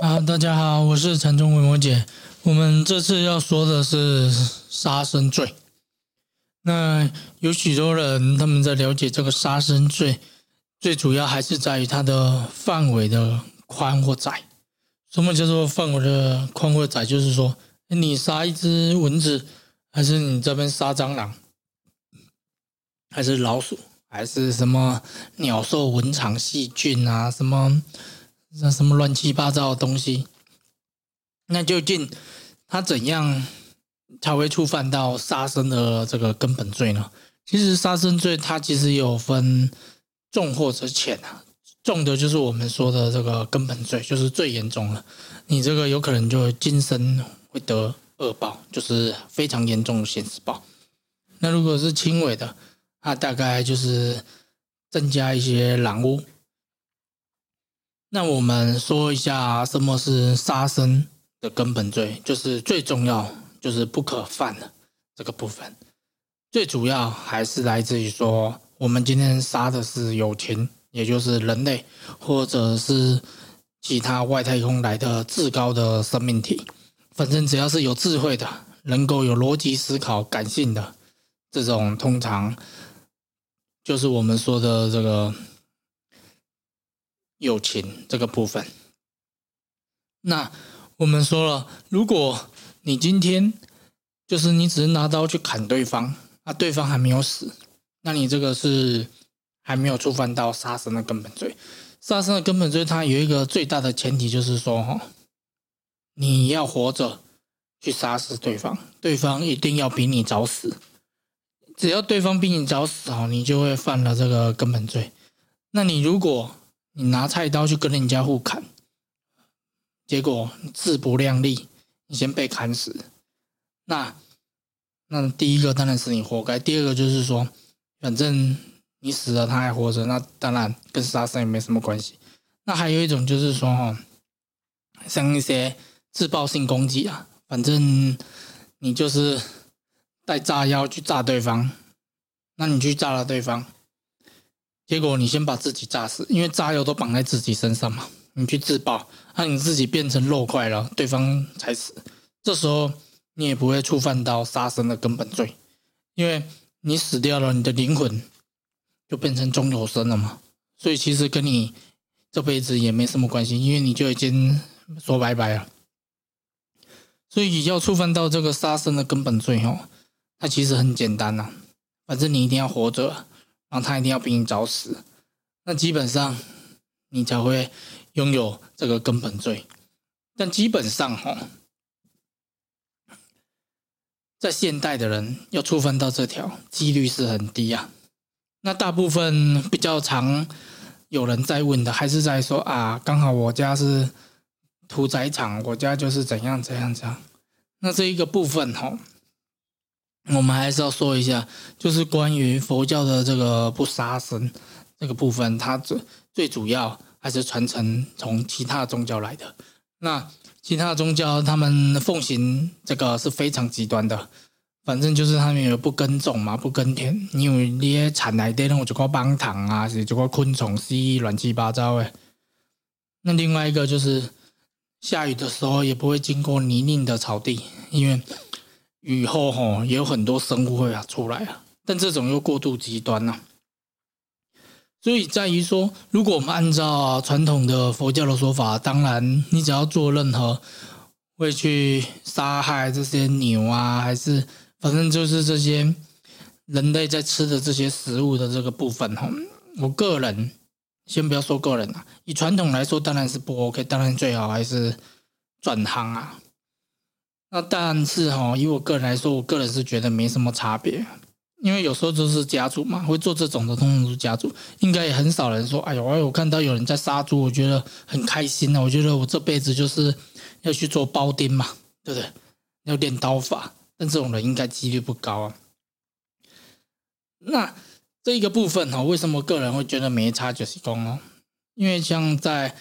啊，大家好，我是陈忠文摩姐。我们这次要说的是杀生罪。那有许多人他们在了解这个杀生罪，最主要还是在于它的范围的宽或窄。什么叫做范围的宽或窄？就是说，你杀一只蚊子，还是你这边杀蟑螂，还是老鼠，还是什么鸟兽蚊虫细菌啊，什么？那什么乱七八糟的东西？那究竟他怎样才会触犯到杀生的这个根本罪呢？其实杀生罪它其实有分重或者浅啊。重的就是我们说的这个根本罪，就是最严重了。你这个有可能就今生会得恶报，就是非常严重的现世报。那如果是轻微的，它大概就是增加一些染污。那我们说一下什么是杀生的根本罪，就是最重要就是不可犯的这个部分。最主要还是来自于说，我们今天杀的是有情，也就是人类，或者是其他外太空来的至高的生命体。反正只要是有智慧的，能够有逻辑思考、感性的这种，通常就是我们说的这个。友情这个部分，那我们说了，如果你今天就是你只是拿刀去砍对方，那对方还没有死，那你这个是还没有触犯到杀生的根本罪。杀生的根本罪，它有一个最大的前提就是说，哈，你要活着去杀死对方，对方一定要比你早死。只要对方比你早死，哦，你就会犯了这个根本罪。那你如果你拿菜刀去跟人家互砍，结果自不量力，你先被砍死。那那第一个当然是你活该，第二个就是说，反正你死了他还活着，那当然跟杀生也没什么关系。那还有一种就是说，哈，像一些自爆性攻击啊，反正你就是带炸药去炸对方，那你去炸了对方。结果你先把自己炸死，因为炸药都绑在自己身上嘛。你去自爆，那你自己变成肉块了，对方才死。这时候你也不会触犯到杀生的根本罪，因为你死掉了，你的灵魂就变成中有生了嘛。所以其实跟你这辈子也没什么关系，因为你就已经说拜拜了。所以要触犯到这个杀生的根本罪哦，它其实很简单呐，反正你一定要活着。然后他一定要比你早死，那基本上你才会拥有这个根本罪。但基本上哈，在现代的人要触犯到这条几率是很低啊。那大部分比较常有人在问的，还是在说啊，刚好我家是屠宰场，我家就是怎样怎样怎样。那这一个部分哈。我们还是要说一下，就是关于佛教的这个不杀生这个部分，它最最主要还是传承从其他宗教来的。那其他宗教他们奉行这个是非常极端的，反正就是他们有不耕种嘛，不耕田，因为那些产来的那种就个帮糖啊，是就个昆虫蜥蜴乱七八糟的。那另外一个就是下雨的时候也不会经过泥泞的草地，因为。雨后哈也有很多生物会啊出来啊，但这种又过度极端了，所以在于说，如果我们按照传统的佛教的说法，当然你只要做任何会去杀害这些牛啊，还是反正就是这些人类在吃的这些食物的这个部分哈，我个人先不要说个人啊，以传统来说当然是不 OK，当然最好还是转行啊。那但是哈，以我个人来说，我个人是觉得没什么差别，因为有时候就是家族嘛，会做这种的，通常都是家族，应该也很少人说，哎呦，哎呦，我看到有人在杀猪，我觉得很开心啊，我觉得我这辈子就是要去做包丁嘛，对不对？要练刀法，但这种人应该几率不高啊。那这一个部分哈，为什么个人会觉得没差就是功哦？因为像在。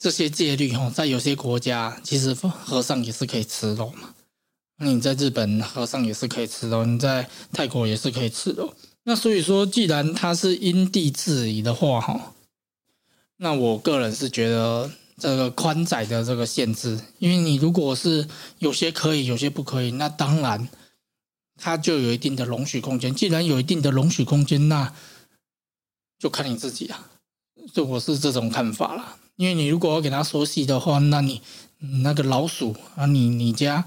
这些戒律哈，在有些国家，其实和尚也是可以吃肉嘛。你在日本，和尚也是可以吃肉；你在泰国也是可以吃肉。那所以说，既然它是因地制宜的话哈，那我个人是觉得这个宽窄的这个限制，因为你如果是有些可以，有些不可以，那当然它就有一定的容许空间。既然有一定的容许空间，那就看你自己啊。就我是这种看法啦。因为你如果要给它缩细的话，那你那个老鼠啊，你你家，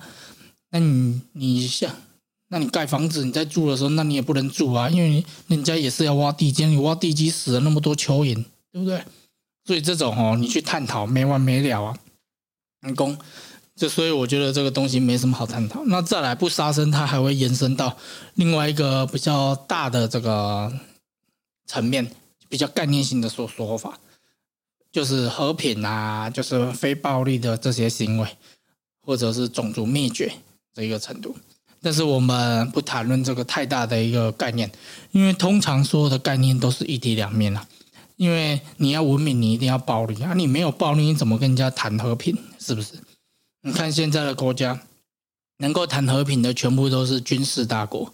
那你你像，那你盖房子你在住的时候，那你也不能住啊，因为人家也是要挖地基，你挖地基死了那么多蚯蚓，对不对？所以这种哦，你去探讨没完没了啊！人工，就所以我觉得这个东西没什么好探讨。那再来不杀生，它还会延伸到另外一个比较大的这个层面，比较概念性的说说法，就是和平啊，就是非暴力的这些行为，或者是种族灭绝这一个程度。但是我们不谈论这个太大的一个概念，因为通常所有的概念都是一体两面啊。因为你要文明，你一定要暴力啊！你没有暴力，你怎么跟人家谈和平？是不是？你看现在的国家，能够谈和平的全部都是军事大国。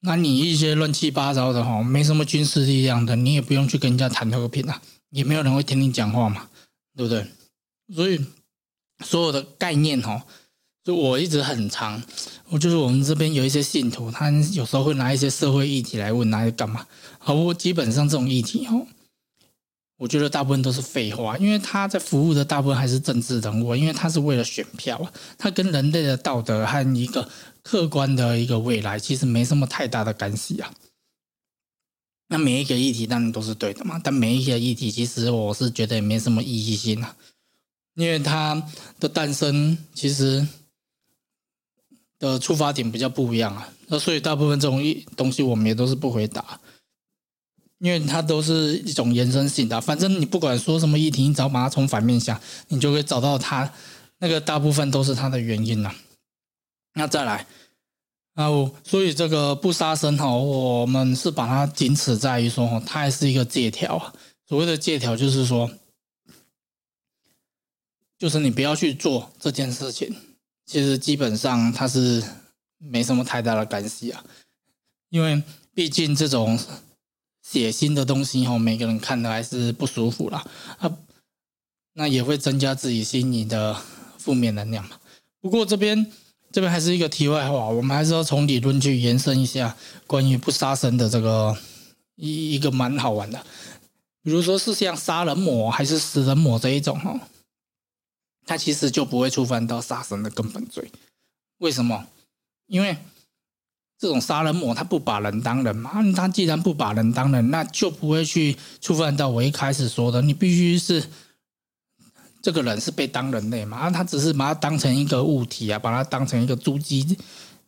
那你一些乱七八糟的哈，没什么军事力量的，你也不用去跟人家谈和平啊，也没有人会听你讲话嘛，对不对？所以所有的概念哦，就我一直很长，我就是我们这边有一些信徒，他有时候会拿一些社会议题来问，拿来干嘛？好，我基本上这种议题哦。我觉得大部分都是废话，因为他在服务的大部分还是政治人物，因为他是为了选票啊，他跟人类的道德和一个客观的一个未来其实没什么太大的干系啊。那每一个议题当然都是对的嘛，但每一个议题其实我是觉得也没什么意义性啊，因为它的诞生其实的出发点比较不一样啊，那所以大部分这种东西我们也都是不回答。因为它都是一种延伸性的，反正你不管说什么议题，你只要把它从反面想，你就会找到它那个大部分都是它的原因了。那再来，啊，所以这个不杀生哈，我们是把它仅此在于说，它还是一个借条啊。所谓的借条就是说，就是你不要去做这件事情，其实基本上它是没什么太大的干系啊，因为毕竟这种。血腥的东西哈，每个人看的还是不舒服啦。啊，那也会增加自己心里的负面能量嘛。不过这边这边还是一个题外话，我们还是要从理论去延伸一下关于不杀生的这个一一个蛮好玩的。比如说是像杀人魔还是食人魔这一种哈，它其实就不会触犯到杀生的根本罪。为什么？因为。这种杀人魔，他不把人当人嘛？他既然不把人当人，那就不会去触犯到我一开始说的，你必须是这个人是被当人类嘛？他只是把它当成一个物体啊，把它当成一个猪鸡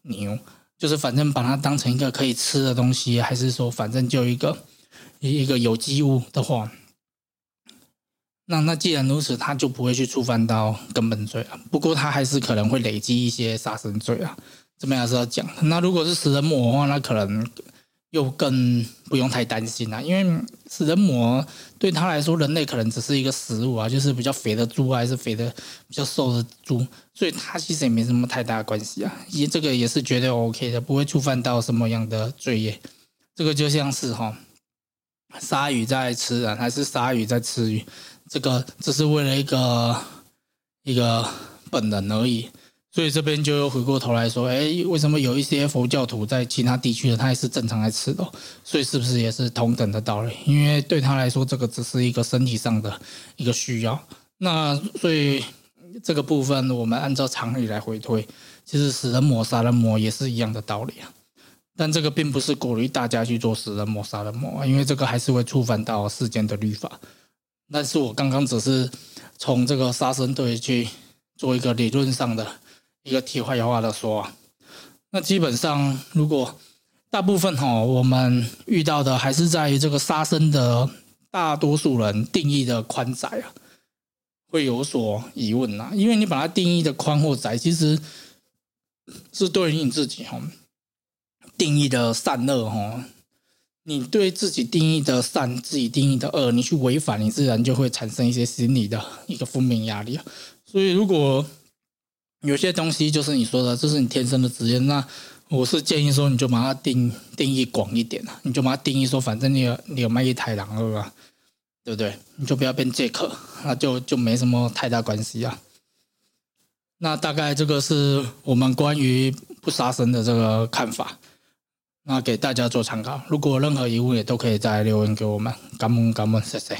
牛，就是反正把它当成一个可以吃的东西，还是说反正就一个一个有机物的话，那那既然如此，他就不会去触犯到根本罪啊。不过他还是可能会累积一些杀生罪啊。这边还是要讲，那如果是食人魔的话，那可能又更不用太担心了，因为食人魔对他来说，人类可能只是一个食物啊，就是比较肥的猪还是肥的比较瘦的猪，所以他其实也没什么太大关系啊，也这个也是绝对 OK 的，不会触犯到什么样的罪业。这个就像是哈，鲨鱼在吃人，还是鲨鱼在吃鱼，这个只是为了一个一个本能而已。所以这边就又回过头来说，哎，为什么有一些佛教徒在其他地区的他也是正常来吃的？所以是不是也是同等的道理？因为对他来说，这个只是一个身体上的一个需要。那所以这个部分，我们按照常理来回推，其实死人魔、杀人魔也是一样的道理啊。但这个并不是鼓励大家去做死人魔、杀人魔，因为这个还是会触犯到世间的律法。但是我刚刚只是从这个杀生队去做一个理论上的。一个题外话的说，那基本上如果大部分哈，我们遇到的还是在于这个杀生的大多数人定义的宽窄啊，会有所疑问呐。因为你把它定义的宽或窄，其实是对于你自己哈定义的善恶哈，你对自己定义的善，自己定义的恶，你去违反，你自然就会产生一些心理的一个负面压力。所以如果有些东西就是你说的，这是你天生的职业。那我是建议说，你就把它定定义广一点啊，你就把它定义说，反正你有你有卖一台狼二啊，对不对？你就不要变借客，那就就没什么太大关系啊。那大概这个是我们关于不杀生的这个看法，那给大家做参考。如果任何疑问，也都可以在留言给我们。感恩感恩，谢谢。